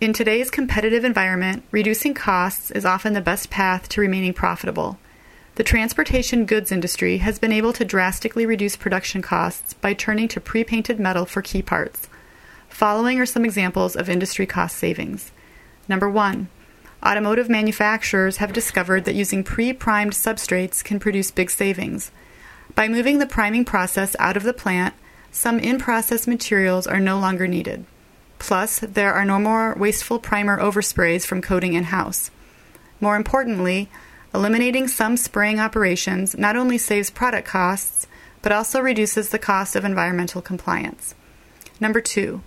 In today's competitive environment, reducing costs is often the best path to remaining profitable. The transportation goods industry has been able to drastically reduce production costs by turning to pre painted metal for key parts. Following are some examples of industry cost savings. Number one, automotive manufacturers have discovered that using pre primed substrates can produce big savings. By moving the priming process out of the plant, some in process materials are no longer needed. Plus, there are no more wasteful primer oversprays from coating in house. More importantly, eliminating some spraying operations not only saves product costs, but also reduces the cost of environmental compliance. Number two,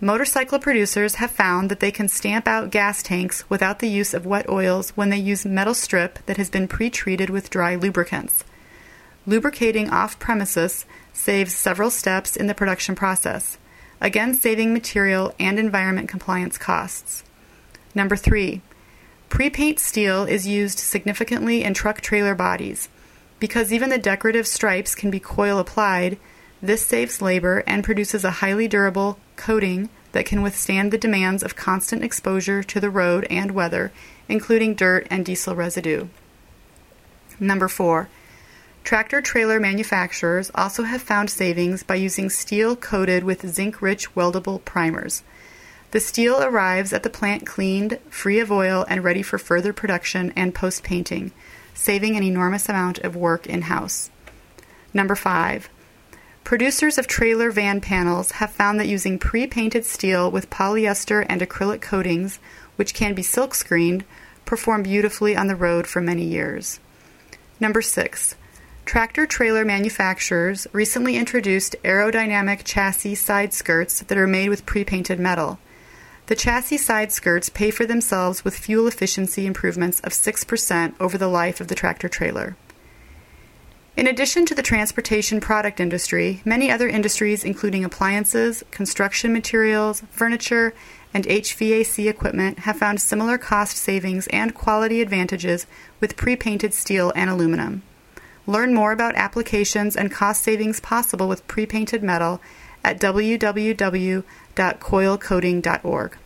motorcycle producers have found that they can stamp out gas tanks without the use of wet oils when they use metal strip that has been pre treated with dry lubricants. Lubricating off premises saves several steps in the production process, again saving material and environment compliance costs. Number three, pre-paint steel is used significantly in truck trailer bodies. Because even the decorative stripes can be coil applied, this saves labor and produces a highly durable coating that can withstand the demands of constant exposure to the road and weather, including dirt and diesel residue. Number four, Tractor trailer manufacturers also have found savings by using steel coated with zinc rich weldable primers. The steel arrives at the plant cleaned, free of oil, and ready for further production and post painting, saving an enormous amount of work in house. Number 5. Producers of trailer van panels have found that using pre painted steel with polyester and acrylic coatings, which can be silk screened, perform beautifully on the road for many years. Number 6. Tractor trailer manufacturers recently introduced aerodynamic chassis side skirts that are made with pre painted metal. The chassis side skirts pay for themselves with fuel efficiency improvements of 6% over the life of the tractor trailer. In addition to the transportation product industry, many other industries, including appliances, construction materials, furniture, and HVAC equipment, have found similar cost savings and quality advantages with pre painted steel and aluminum. Learn more about applications and cost savings possible with pre painted metal at www.coilcoating.org.